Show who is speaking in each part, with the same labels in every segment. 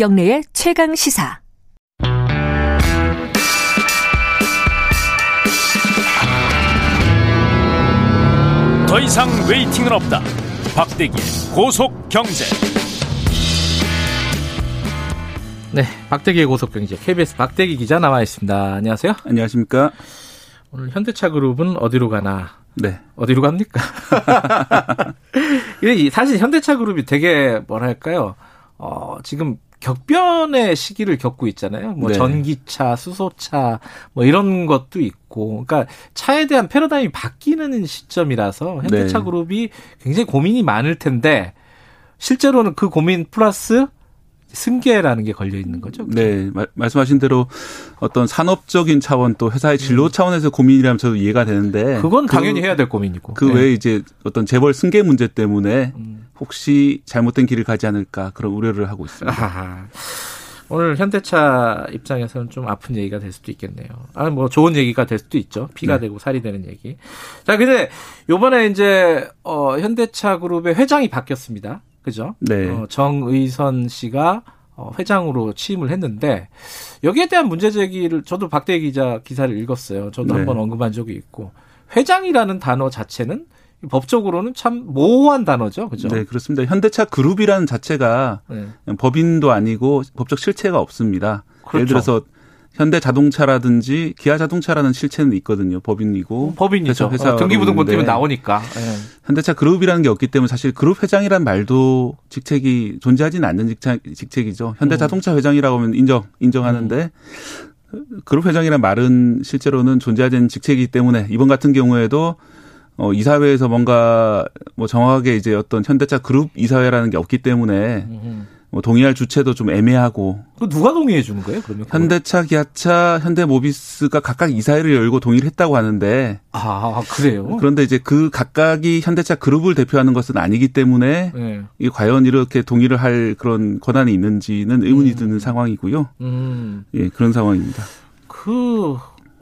Speaker 1: 김경래의 최강 시사.
Speaker 2: 더 이상 웨이팅은 없다. 박대기의 고속 경제.
Speaker 3: 네, 박대기의 고속 경제 KBS 박대기 기자 나와 있습니다. 안녕하세요.
Speaker 4: 안녕하십니까?
Speaker 3: 오늘 현대차 그룹은 어디로 가나?
Speaker 4: 네.
Speaker 3: 어디로 갑니까? 사실 현대차 그룹이 되게 뭐랄까요? 어, 지금 격변의 시기를 겪고 있잖아요. 뭐
Speaker 4: 네.
Speaker 3: 전기차, 수소차 뭐 이런 것도 있고. 그러니까 차에 대한 패러다임이 바뀌는 시점이라서 현대차
Speaker 4: 네.
Speaker 3: 그룹이 굉장히 고민이 많을 텐데 실제로는 그 고민 플러스 승계라는 게 걸려 있는 거죠.
Speaker 4: 네. 마- 말씀하신 대로 어떤 산업적인 차원 또 회사의 진로
Speaker 3: 음.
Speaker 4: 차원에서 고민이라면 저도 이해가 되는데.
Speaker 3: 그건
Speaker 4: 그-
Speaker 3: 당연히 해야 될 고민이고.
Speaker 4: 그
Speaker 3: 네.
Speaker 4: 외에 이제 어떤 재벌 승계 문제 때문에
Speaker 3: 음.
Speaker 4: 혹시 잘못된 길을 가지 않을까 그런 우려를 하고 있습니다.
Speaker 3: 아하. 오늘 현대차 입장에서는 좀 아픈 얘기가 될 수도 있겠네요. 아, 뭐 좋은 얘기가 될 수도 있죠. 피가
Speaker 4: 네.
Speaker 3: 되고 살이 되는 얘기. 자, 근데 요번에 이제 어 현대차 그룹의 회장이 바뀌었습니다. 그죠?
Speaker 4: 네.
Speaker 3: 어, 정의선 씨가 어, 회장으로 취임을 했는데 여기에 대한 문제 제기를 저도 박대 기자 기사를 읽었어요. 저도
Speaker 4: 네.
Speaker 3: 한번 언급한 적이 있고 회장이라는 단어 자체는 법적으로는 참 모호한 단어죠. 그죠?
Speaker 4: 네, 그렇습니다. 현대차 그룹이라는 자체가
Speaker 3: 네.
Speaker 4: 법인도 아니고 법적 실체가 없습니다.
Speaker 3: 그렇죠.
Speaker 4: 예를 들어서 현대 자동차라든지 기아 자동차라는 실체는 있거든요. 법인이고
Speaker 3: 법인이죠.
Speaker 4: 회사-
Speaker 3: 어, 등기부등본
Speaker 4: 있는데
Speaker 3: 나오니까. 예.
Speaker 4: 현대차 그룹이라는 게 없기 때문에 사실 그룹 회장이란 말도 직책이 존재하지는 않는 직책, 직책이죠. 현대
Speaker 3: 음.
Speaker 4: 자동차 회장이라고 하면 인정 인정하는데 그룹 회장이란 말은 실제로는 존재하지 않는 직책이기 때문에 이번 같은 경우에도 어 이사회에서 뭔가 뭐 정확하게 이제 어떤 현대차 그룹 이사회라는 게 없기 때문에
Speaker 3: 음.
Speaker 4: 뭐 동의할 주체도 좀 애매하고
Speaker 3: 그 누가 동의해 주는 거예요? 그러면?
Speaker 4: 현대차, 기아차, 현대모비스가 각각 이사회를 열고 동의를 했다고 하는데
Speaker 3: 아 그래요?
Speaker 4: 그런데 이제 그 각각이 현대차 그룹을 대표하는 것은 아니기 때문에
Speaker 3: 네.
Speaker 4: 이게 과연 이렇게 동의를 할 그런 권한이 있는지는 의문이
Speaker 3: 음.
Speaker 4: 드는 상황이고요.
Speaker 3: 음.
Speaker 4: 예, 그런 상황입니다.
Speaker 3: 그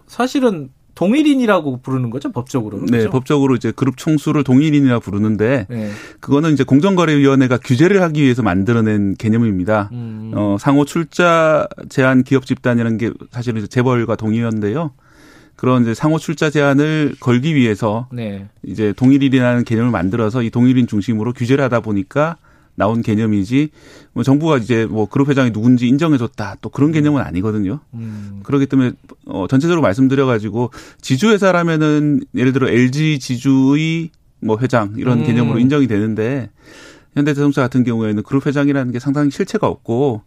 Speaker 3: 사실은 동일인이라고 부르는 거죠 법적으로는.
Speaker 4: 네,
Speaker 3: 그죠?
Speaker 4: 법적으로 이제 그룹 총수를 동일인이라 부르는데
Speaker 3: 네.
Speaker 4: 그거는 이제 공정거래위원회가 규제를 하기 위해서 만들어낸 개념입니다.
Speaker 3: 음.
Speaker 4: 어, 상호 출자 제한 기업 집단이라는 게 사실은 이제 재벌과 동의원인데요. 그런 이제 상호 출자 제한을 걸기 위해서
Speaker 3: 네.
Speaker 4: 이제 동일인이라는 개념을 만들어서 이 동일인 중심으로 규제를 하다 보니까 나온 개념이지 뭐 정부가 이제 뭐 그룹 회장이 누군지 인정해줬다 또 그런 개념은 아니거든요.
Speaker 3: 음.
Speaker 4: 그렇기 때문에 어 전체적으로 말씀드려가지고 지주회사라면은 예를 들어 LG 지주의 뭐 회장 이런
Speaker 3: 음.
Speaker 4: 개념으로 인정이 되는데 현대자동차 같은 경우에는 그룹 회장이라는 게 상당히 실체가 없고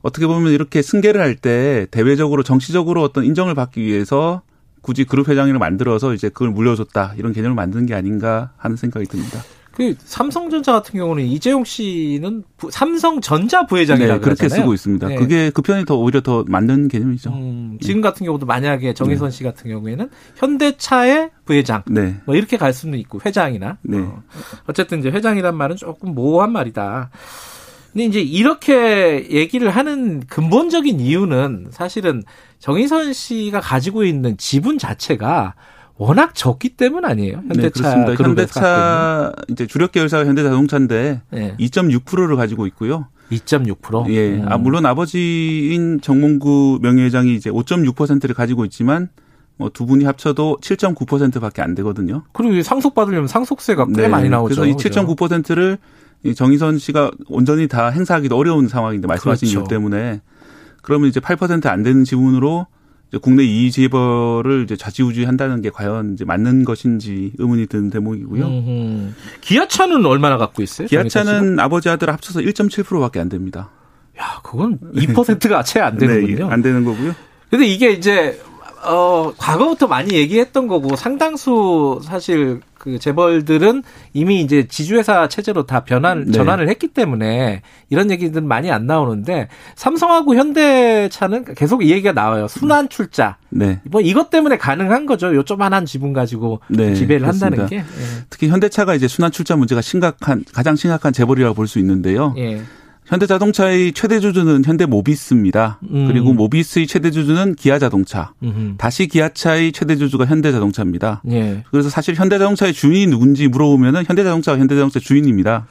Speaker 4: 어떻게 보면 이렇게 승계를 할 때 대외적으로 정치적으로 어떤 인정을 받기 위해서 굳이 그룹 회장을 만들어서 이제 그걸 물려줬다 이런 개념을 만드는 게 아닌가 하는 생각이 듭니다.
Speaker 3: 그 삼성전자 같은 경우는 이재용 씨는 부- 삼성전자 부회장이라고
Speaker 4: 네, 그렇게. 쓰고 있습니다.
Speaker 3: 네.
Speaker 4: 그게 그 편이 더 오히려 더 맞는 개념이죠.
Speaker 3: 음, 지금 같은 경우도 만약에 정의선 씨 같은 경우에는 현대차의 부회장
Speaker 4: 네.
Speaker 3: 뭐 이렇게 갈 수는 있고 회장이나
Speaker 4: 네.
Speaker 3: 어. 어쨌든 이제 회장이란 말은 조금 모호한 말이다. 근데 이제 이렇게 얘기를 하는 근본적인 이유는 사실은 정의선 씨가 가지고 있는 지분 자체가 워낙 적기 때문 아니에요.
Speaker 4: 네,
Speaker 3: 현대차
Speaker 4: 그렇습니다.
Speaker 3: 그룹에서 갖고
Speaker 4: 현대차 이제 주력 계열사가 현대자동차인데.
Speaker 3: 네.
Speaker 4: 2.6%를 가지고 있고요.
Speaker 3: 2.6%.
Speaker 4: 예.
Speaker 3: 음.
Speaker 4: 아, 물론 아버지인 정몽구 명예회장이 이제 5.6%를 가지고 있지만 뭐두 분이 합쳐도 7.9%밖에 안 되거든요.
Speaker 3: 그리고 이 상속 받으려면 상속세가 꽤 많이 나오죠.
Speaker 4: 네. 그래서 이
Speaker 3: 그죠?
Speaker 4: 7.9%를 이 정의선 씨가 온전히 다 행사하기도 어려운 상황인데 말씀하신
Speaker 3: 그렇죠.
Speaker 4: 이유 때문에 그러면 이제 8%안 되는 지분으로 국내 이의 재벌을 이제 좌지우지한다는 게 과연 이제 맞는 것인지 의문이 드는 대목이고요.
Speaker 3: 음흠. 기아차는 얼마나 갖고 있어요?
Speaker 4: 기아차는 아버지 아들 합쳐서 1.7%밖에 안 됩니다.
Speaker 3: 야, 그건 2%가 채 안 되는군요.
Speaker 4: 네, 안 되는 거고요.
Speaker 3: 근데 이게 이제 어 과거부터 많이 얘기했던 거고 상당수 사실 그 재벌들은 이미 이제 지주회사 체제로 다 변환
Speaker 4: 네.
Speaker 3: 전환을 했기 때문에 이런 얘기들은 많이 안 나오는데 삼성하고 현대차는 계속 이 얘기가 나와요. 순환 출자.
Speaker 4: 네.
Speaker 3: 뭐 이것 때문에 가능한 거죠. 요 조만한 지분 가지고
Speaker 4: 네,
Speaker 3: 지배를 한다는
Speaker 4: 그렇습니다.
Speaker 3: 게.
Speaker 4: 특히 현대차가 이제 순환 출자 문제가 심각한 가장 심각한 재벌이라고 볼 수 있는데요.
Speaker 3: 예. 예.
Speaker 4: 현대자동차의 최대 주주는 현대모비스입니다.
Speaker 3: 음.
Speaker 4: 그리고 모비스의 최대 주주는 기아자동차.
Speaker 3: 음흠.
Speaker 4: 다시 기아차의 최대 주주가 현대자동차입니다.
Speaker 3: 예.
Speaker 4: 그래서 사실 현대자동차의 주인이 누군지 물어보면은 현대자동차가 현대자동차 주인입니다.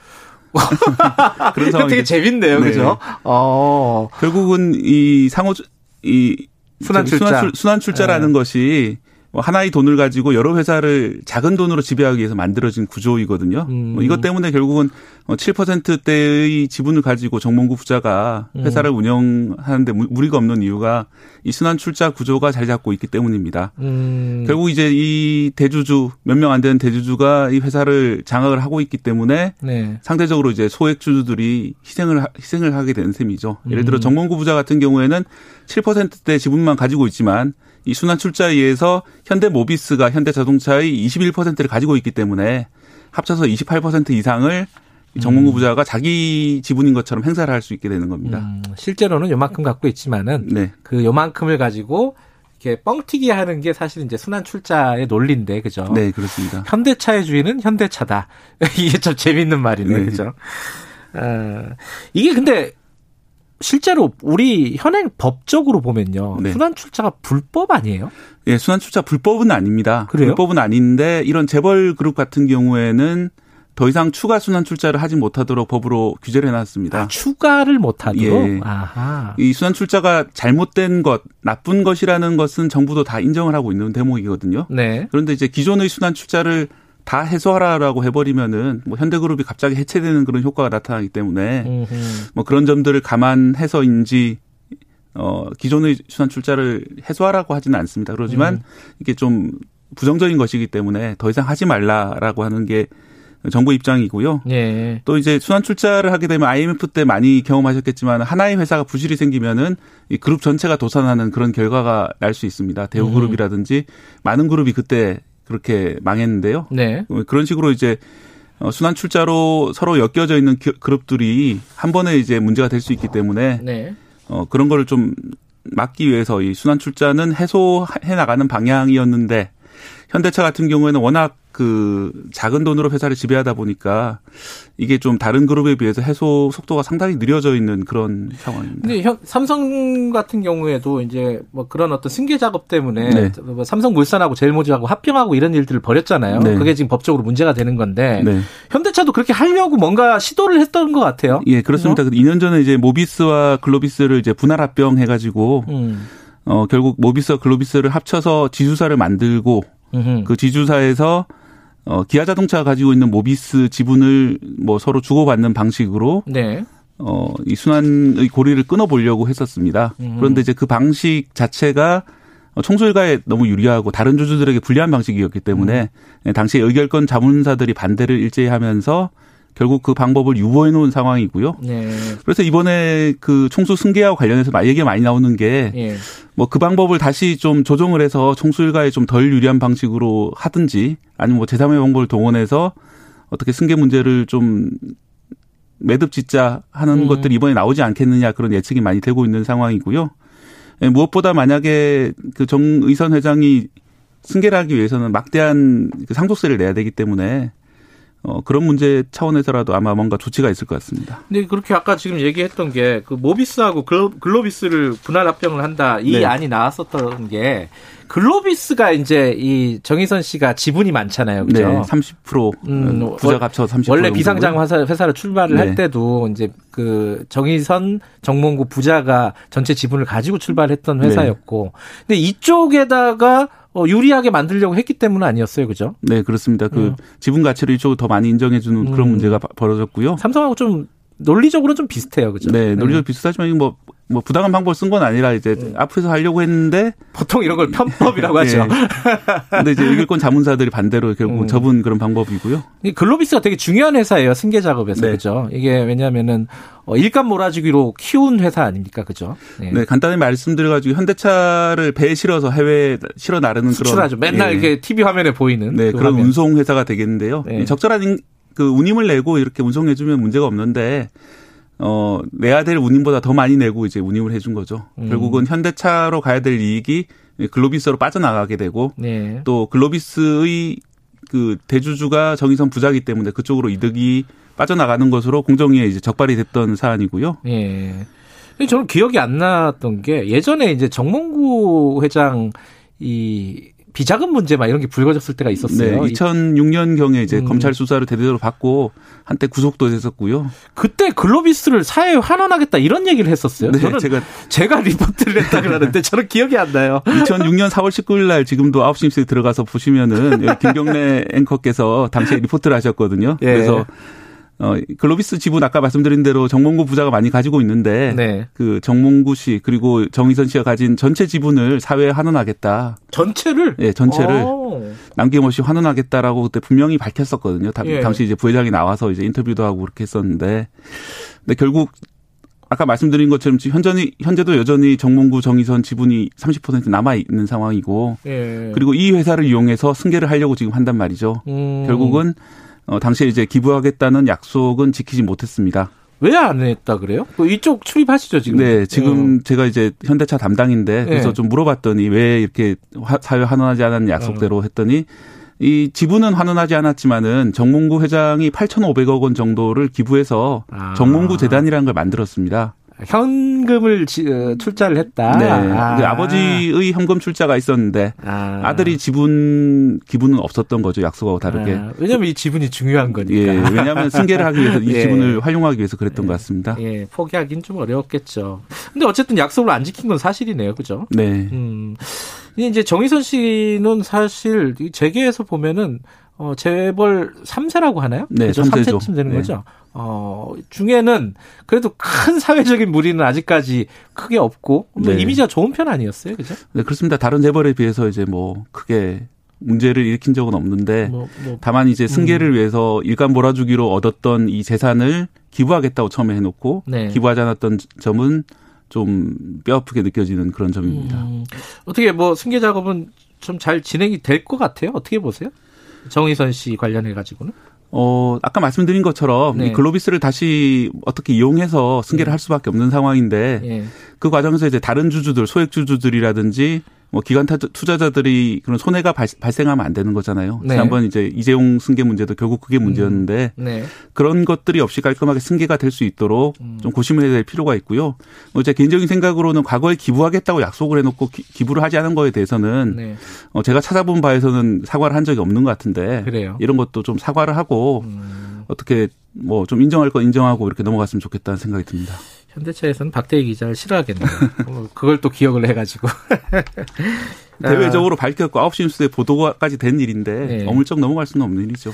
Speaker 4: 그런
Speaker 3: 상황이 되게 재밌네요, 네. 그죠? 어.
Speaker 4: 결국은 이 상호 이
Speaker 3: 순환 출자
Speaker 4: 순환 출자라는 네. 것이 뭐 하나의 돈을 가지고 여러 회사를 작은 돈으로 지배하기 위해서 만들어진 구조이거든요. 음. 뭐 이것 때문에 결국은 7%대의 어, 지분을 가지고 정몽구 부자가 음. 회사를 음. 운영하는데 무리가 없는 이유가 이 순환 출자 구조가 자리 잡고 있기 때문입니다. 음. 결국 이제 이 대주주 몇 명 안 되는 대주주가 이 회사를 장악을 하고 있기 때문에 네. 상대적으로 이제 소액 주주들이 희생을 희생을 하게 되는 셈이죠. 예를 들어 음. 정몽구 부자 같은 경우에는 7%대 지분만 가지고 있지만 이 순환 출자에 의해서 현대모비스가 현대자동차의 21%를 가지고 있기 때문에 합쳐서 28% 이상을 정몽구 음. 부자가 자기 지분인 것처럼 행사를 할 수 있게 되는 겁니다. 음,
Speaker 3: 실제로는 요만큼 갖고 있지만은 네. 그 요만큼을 가지고 이렇게 뻥튀기 하는 게 사실 이제 순환 출자의 논리인데 그죠?
Speaker 4: 네, 그렇습니다.
Speaker 3: 현대차의 주인은 현대차다. 이게 참 재밌는 말이네. 네. 그죠? 어, 이게 근데 실제로 우리 현행 법적으로 보면요. 네. 순환 출자가 불법 아니에요?
Speaker 4: 예, 순환 출자 불법은 아닙니다.
Speaker 3: 그래요?
Speaker 4: 불법은 아닌데 이런 재벌 그룹 같은 경우에는 더 이상 추가 순환 출자를 하지 못하도록 법으로 규제를 해놨습니다.
Speaker 3: 아, 추가를 못하도록.
Speaker 4: 예. 아하. 이 순환 출자가 잘못된 것, 나쁜 것이라는 것은 정부도 다 인정을 하고 있는 대목이거든요.
Speaker 3: 네.
Speaker 4: 그런데 이제 기존의 순환 출자를 다 해소하라라고 해버리면은 뭐 현대그룹이 갑자기 해체되는 그런 효과가 나타나기 때문에 음흠. 뭐 그런 점들을 감안해서인지 어 기존의 순환 출자를 해소하라고 하지는 않습니다. 그러지만 음. 이게 좀 부정적인 것이기 때문에 더 이상 하지 말라라고 하는 게 정부 입장이고요.
Speaker 3: 예.
Speaker 4: 또 이제 순환 출자를 하게 되면 IMF 때 많이 경험하셨겠지만 하나의 회사가 부실이 생기면은 이 그룹 전체가 도산하는 그런 결과가 날 수 있습니다. 대우그룹이라든지 음. 많은 그룹이 그때 그렇게 망했는데요.
Speaker 3: 네.
Speaker 4: 그런 식으로 이제 어, 순환 출자로 서로 엮여져 있는 그룹들이 한 번에 이제 문제가 될 수 있기 때문에
Speaker 3: 네.
Speaker 4: 어, 그런 거를 좀 막기 위해서 이 순환 출자는 해소해 나가는 방향이었는데 현대차 같은 경우에는 워낙 그 작은 돈으로 회사를 지배하다 보니까 이게 좀 다른 그룹에 비해서 해소 속도가 상당히 느려져 있는 그런 상황입니다.
Speaker 3: 근데 현, 삼성 같은 경우에도 이제 뭐 그런 어떤 승계 작업 때문에 네. 뭐 삼성물산하고 제일모직하고 합병하고 이런 일들을 벌였잖아요. 네. 그게 지금 법적으로 문제가 되는 건데 네. 현대차도 그렇게 하려고 뭔가 시도를 했던 것 같아요.
Speaker 4: 예, 그렇습니다. 그렇죠? 2년 전에 이제 모비스와 글로비스를 이제 분할 합병해가지고 음. 어 결국 모비스와 글로비스를 합쳐서 지주사를 만들고 그 지주사에서 어, 기아 자동차가 가지고 있는 모비스 지분을 뭐 서로 주고받는 방식으로
Speaker 3: 네.
Speaker 4: 어, 이 순환의 고리를 끊어보려고 했었습니다. 음. 그런데 이제 그 방식 자체가 총수일가에 너무 유리하고 다른 주주들에게 불리한 방식이었기 때문에 음. 당시 의결권 자문사들이 반대를 일제히 하면서 결국 그 방법을 유보해 놓은 상황이고요.
Speaker 3: 네.
Speaker 4: 그래서 이번에 그 총수 승계와 관련해서 얘기가 많이 나오는 게
Speaker 3: 예.
Speaker 4: 뭐 그 방법을 다시 좀 조정을 해서 총수 일가에 좀 덜 유리한 방식으로 하든지 아니면 뭐 제3의 방법을 동원해서 어떻게 승계 문제를 좀 매듭 짓자 하는 음. 것들이 이번에 나오지 않겠느냐 그런 예측이 많이 되고 있는 상황이고요. 예, 무엇보다 만약에 그 정의선 회장이 승계를 하기 위해서는 막대한 그 상속세를 내야 되기 때문에 어, 그런 문제 차원에서라도 아마 뭔가 조치가 있을 것 같습니다.
Speaker 3: 근데 그렇게 아까 지금 얘기했던 게 그 모비스하고 글로, 글로비스를 분할 합병을 한다 이 네. 안이 나왔었던 게 글로비스가 이제 이 정희선 씨가 지분이 많잖아요. 그죠? 네,
Speaker 4: 30% 음, 부자 합쳐 30%
Speaker 3: 원래 비상장 회사, 회사를 출발을 네. 할 때도 이제 그 정희선 정몽구 부자가 전체 지분을 가지고 출발했던 네. 회사였고 네. 근데 이쪽에다가 어, 유리하게 만들려고 했기 때문 아니었어요, 그죠?
Speaker 4: 네, 그렇습니다. 그 음. 지분 가치를 이쪽으로 더 많이 인정해주는 그런 음. 문제가 벌어졌고요.
Speaker 3: 삼성하고 좀 논리적으로는 좀 비슷해요, 그죠?
Speaker 4: 네, 논리적 네. 비슷하지만 뭐, 뭐 부당한 방법을 쓴 건 아니라 이제 음. 앞에서 하려고 했는데
Speaker 3: 보통 이런 걸 편법이라고 하죠. 네.
Speaker 4: 근데 이제 의결권 자문사들이 반대로 결국 음. 접은 그런 방법이고요.
Speaker 3: 이 글로비스가 되게 중요한 회사예요, 승계 작업에서 네. 그죠? 이게 왜냐하면은 어, 일감 몰아주기로 키운 회사 아닙니까, 그죠?
Speaker 4: 네, 네 간단히 말씀드려가지고 현대차를 배에 실어서 해외 실어 나르는
Speaker 3: 수출하죠. 그런 맨날 예. 이렇게 TV 화면에 보이는
Speaker 4: 네 그런 화면. 운송 회사가 되겠는데요. 네. 적절한 그 운임을 내고 이렇게 운송해주면 문제가 없는데 어 내야 될 운임보다 더 많이 내고 이제 운임을 해준 거죠. 음. 결국은 현대차로 가야 될 이익이 글로비스로 빠져나가게 되고
Speaker 3: 네.
Speaker 4: 또 글로비스의 그 대주주가 정의선 부자기 때문에 그쪽으로 이득이 빠져나가는 것으로 공정위에 이제 적발이 됐던 사안이고요.
Speaker 3: 예. 저는 기억이 안 났던 게 예전에 이제 정몽구 회장 이 비자금 문제 막 이런 게 불거졌을 때가 있었어요.
Speaker 4: 네, 2006년 경에 이제
Speaker 3: 음.
Speaker 4: 검찰 수사를 대대로 받고 한때 구속도 됐었고요.
Speaker 3: 그때 글로비스를 사회에 환원하겠다 이런 얘기를 했었어요.
Speaker 4: 네,
Speaker 3: 저는
Speaker 4: 제가
Speaker 3: 제가 리포트를 했다 그러는데 저는 기억이 안 나요.
Speaker 4: 2006년 4월 19일 날 지금도 9시 뉴스에 들어가서 보시면은 김경래 앵커께서 당시에 리포트를 하셨거든요.
Speaker 3: 예.
Speaker 4: 그래서 어 글로비스 지분 아까 말씀드린 대로 정몽구 부자가 많이 가지고 있는데
Speaker 3: 네.
Speaker 4: 그 정몽구 씨 그리고 정의선 씨가 가진 전체 지분을 사회에 환원하겠다.
Speaker 3: 전체를
Speaker 4: 예, 전체를
Speaker 3: 오.
Speaker 4: 남김없이 환원하겠다라고 그때 분명히 밝혔었거든요. 당,
Speaker 3: 예.
Speaker 4: 당시 이제 부회장이 나와서 이제 인터뷰도 하고 그렇게 했었는데, 근데 결국 아까 말씀드린 것처럼 지금 현전히 현재도 여전히 정몽구 정의선 지분이 30% 남아 있는 상황이고,
Speaker 3: 예.
Speaker 4: 그리고 이 회사를 이용해서 승계를 하려고 지금 한단 말이죠.
Speaker 3: 음.
Speaker 4: 결국은 어, 당시에 이제 기부하겠다는 약속은 지키지 못했습니다.
Speaker 3: 왜 안 했다 그래요? 그 이쪽 출입하시죠 지금?
Speaker 4: 네, 지금 제가 이제 현대차 담당인데 그래서
Speaker 3: 네.
Speaker 4: 좀 물어봤더니 왜 이렇게 화- 사회 환원하지 않은 약속대로 했더니 이 지분은 환원하지 않았지만은 정몽구 회장이 8,500억 원 정도를 기부해서
Speaker 3: 아.
Speaker 4: 정몽구 재단이라는 걸 만들었습니다.
Speaker 3: 현금을 지- 어, 출자를 했다.
Speaker 4: 네.
Speaker 3: 아.
Speaker 4: 아버지의 현금 출자가 있었는데
Speaker 3: 아.
Speaker 4: 아들이 지분 기부는 없었던 거죠. 약속하고 다르게.
Speaker 3: 아, 왜냐면 이 지분이 중요한 거니까.
Speaker 4: 예, 왜냐하면 승계를 하기 위해서 이
Speaker 3: 예.
Speaker 4: 지분을 활용하기 위해서 그랬던 것 같습니다.
Speaker 3: 예, 포기하기는 좀 어려웠겠죠. 근데 어쨌든 약속을 안 지킨 건 사실이네요. 그죠?
Speaker 4: 네.
Speaker 3: 음. 이제 정의선 씨는 사실 이 재계에서 보면은 어 재벌 3세라고 하나요?
Speaker 4: 네,
Speaker 3: 그죠?
Speaker 4: 삼세죠.
Speaker 3: 3세쯤 되는
Speaker 4: 네.
Speaker 3: 거죠. 어, 중에는 그래도 큰 사회적인 무리는 아직까지 크게 없고 뭐
Speaker 4: 네.
Speaker 3: 이미지가 좋은 편 아니었어요. 그죠?
Speaker 4: 네, 그렇습니다. 다른 재벌에 비해서 이제 뭐 크게 문제를 일으킨 적은 없는데
Speaker 3: 뭐, 뭐
Speaker 4: 다만 이제
Speaker 3: 음.
Speaker 4: 승계를 위해서 일감 몰아주기로 얻었던 이 재산을 기부하겠다고 처음에 해놓고
Speaker 3: 네.
Speaker 4: 기부하지 않았던 점은 좀 뼈 아프게 느껴지는 그런 점입니다.
Speaker 3: 음, 어떻게 뭐 승계 작업은 좀 잘 진행이 될 것 같아요. 어떻게 보세요? 정의선 씨 관련해 가지고는?
Speaker 4: 어, 아까 말씀드린 것처럼
Speaker 3: 네.
Speaker 4: 이 글로비스를 다시 어떻게 이용해서 승계를
Speaker 3: 네.
Speaker 4: 할 수밖에 없는 상황인데
Speaker 3: 예.
Speaker 4: 그 과정에서 이제 다른 주주들, 소액 주주들이라든지 뭐 기관 타- 투자자들이 그런 손해가 발, 생하면안 되는 거잖아요.
Speaker 3: 네.
Speaker 4: 지난번 이제 이재용 승계 문제도 결국 그게 문제였는데
Speaker 3: 네.
Speaker 4: 그런 것들이 없이 깔끔하게 승계가 될 수 있도록
Speaker 3: 음.
Speaker 4: 좀 고심을 해야 될 필요가 있고요. 뭐제 개인적인 생각으로는 과거에 기부하겠다고 약속을 해놓고 기, 부를 하지 않은 거에 대해서는
Speaker 3: 네.
Speaker 4: 어, 제가 찾아본 바에서는 사과를 한 적이 없는 것 같은데
Speaker 3: 그래요.
Speaker 4: 이런 것도 좀 사과를 하고
Speaker 3: 음,
Speaker 4: 어떻게 뭐 좀 인정할 건 인정하고 이렇게 넘어갔으면 좋겠다는 생각이 듭니다.
Speaker 3: 현대차에서는 박대희 기자를 싫어하겠네요. 어, 그걸 또 기억을 해가지고.
Speaker 4: 대외적으로 밝혔고 9시 뉴스에 보도까지 된 일인데
Speaker 3: 아. 네.
Speaker 4: 어물쩍 넘어갈 수는 없는 일이죠.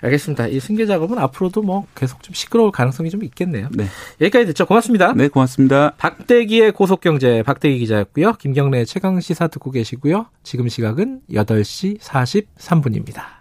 Speaker 3: 알겠습니다. 이 승계 작업은 앞으로도 뭐 계속 좀 시끄러울 가능성이 좀 있겠네요.
Speaker 4: 네.
Speaker 3: 여기까지 듣죠. 고맙습니다.
Speaker 4: 네, 고맙습니다.
Speaker 3: 박대기의 고속경제 박대기 기자였고요. 김경래 최강 시사 듣고 계시고요. 지금 시각은 8시 43분입니다.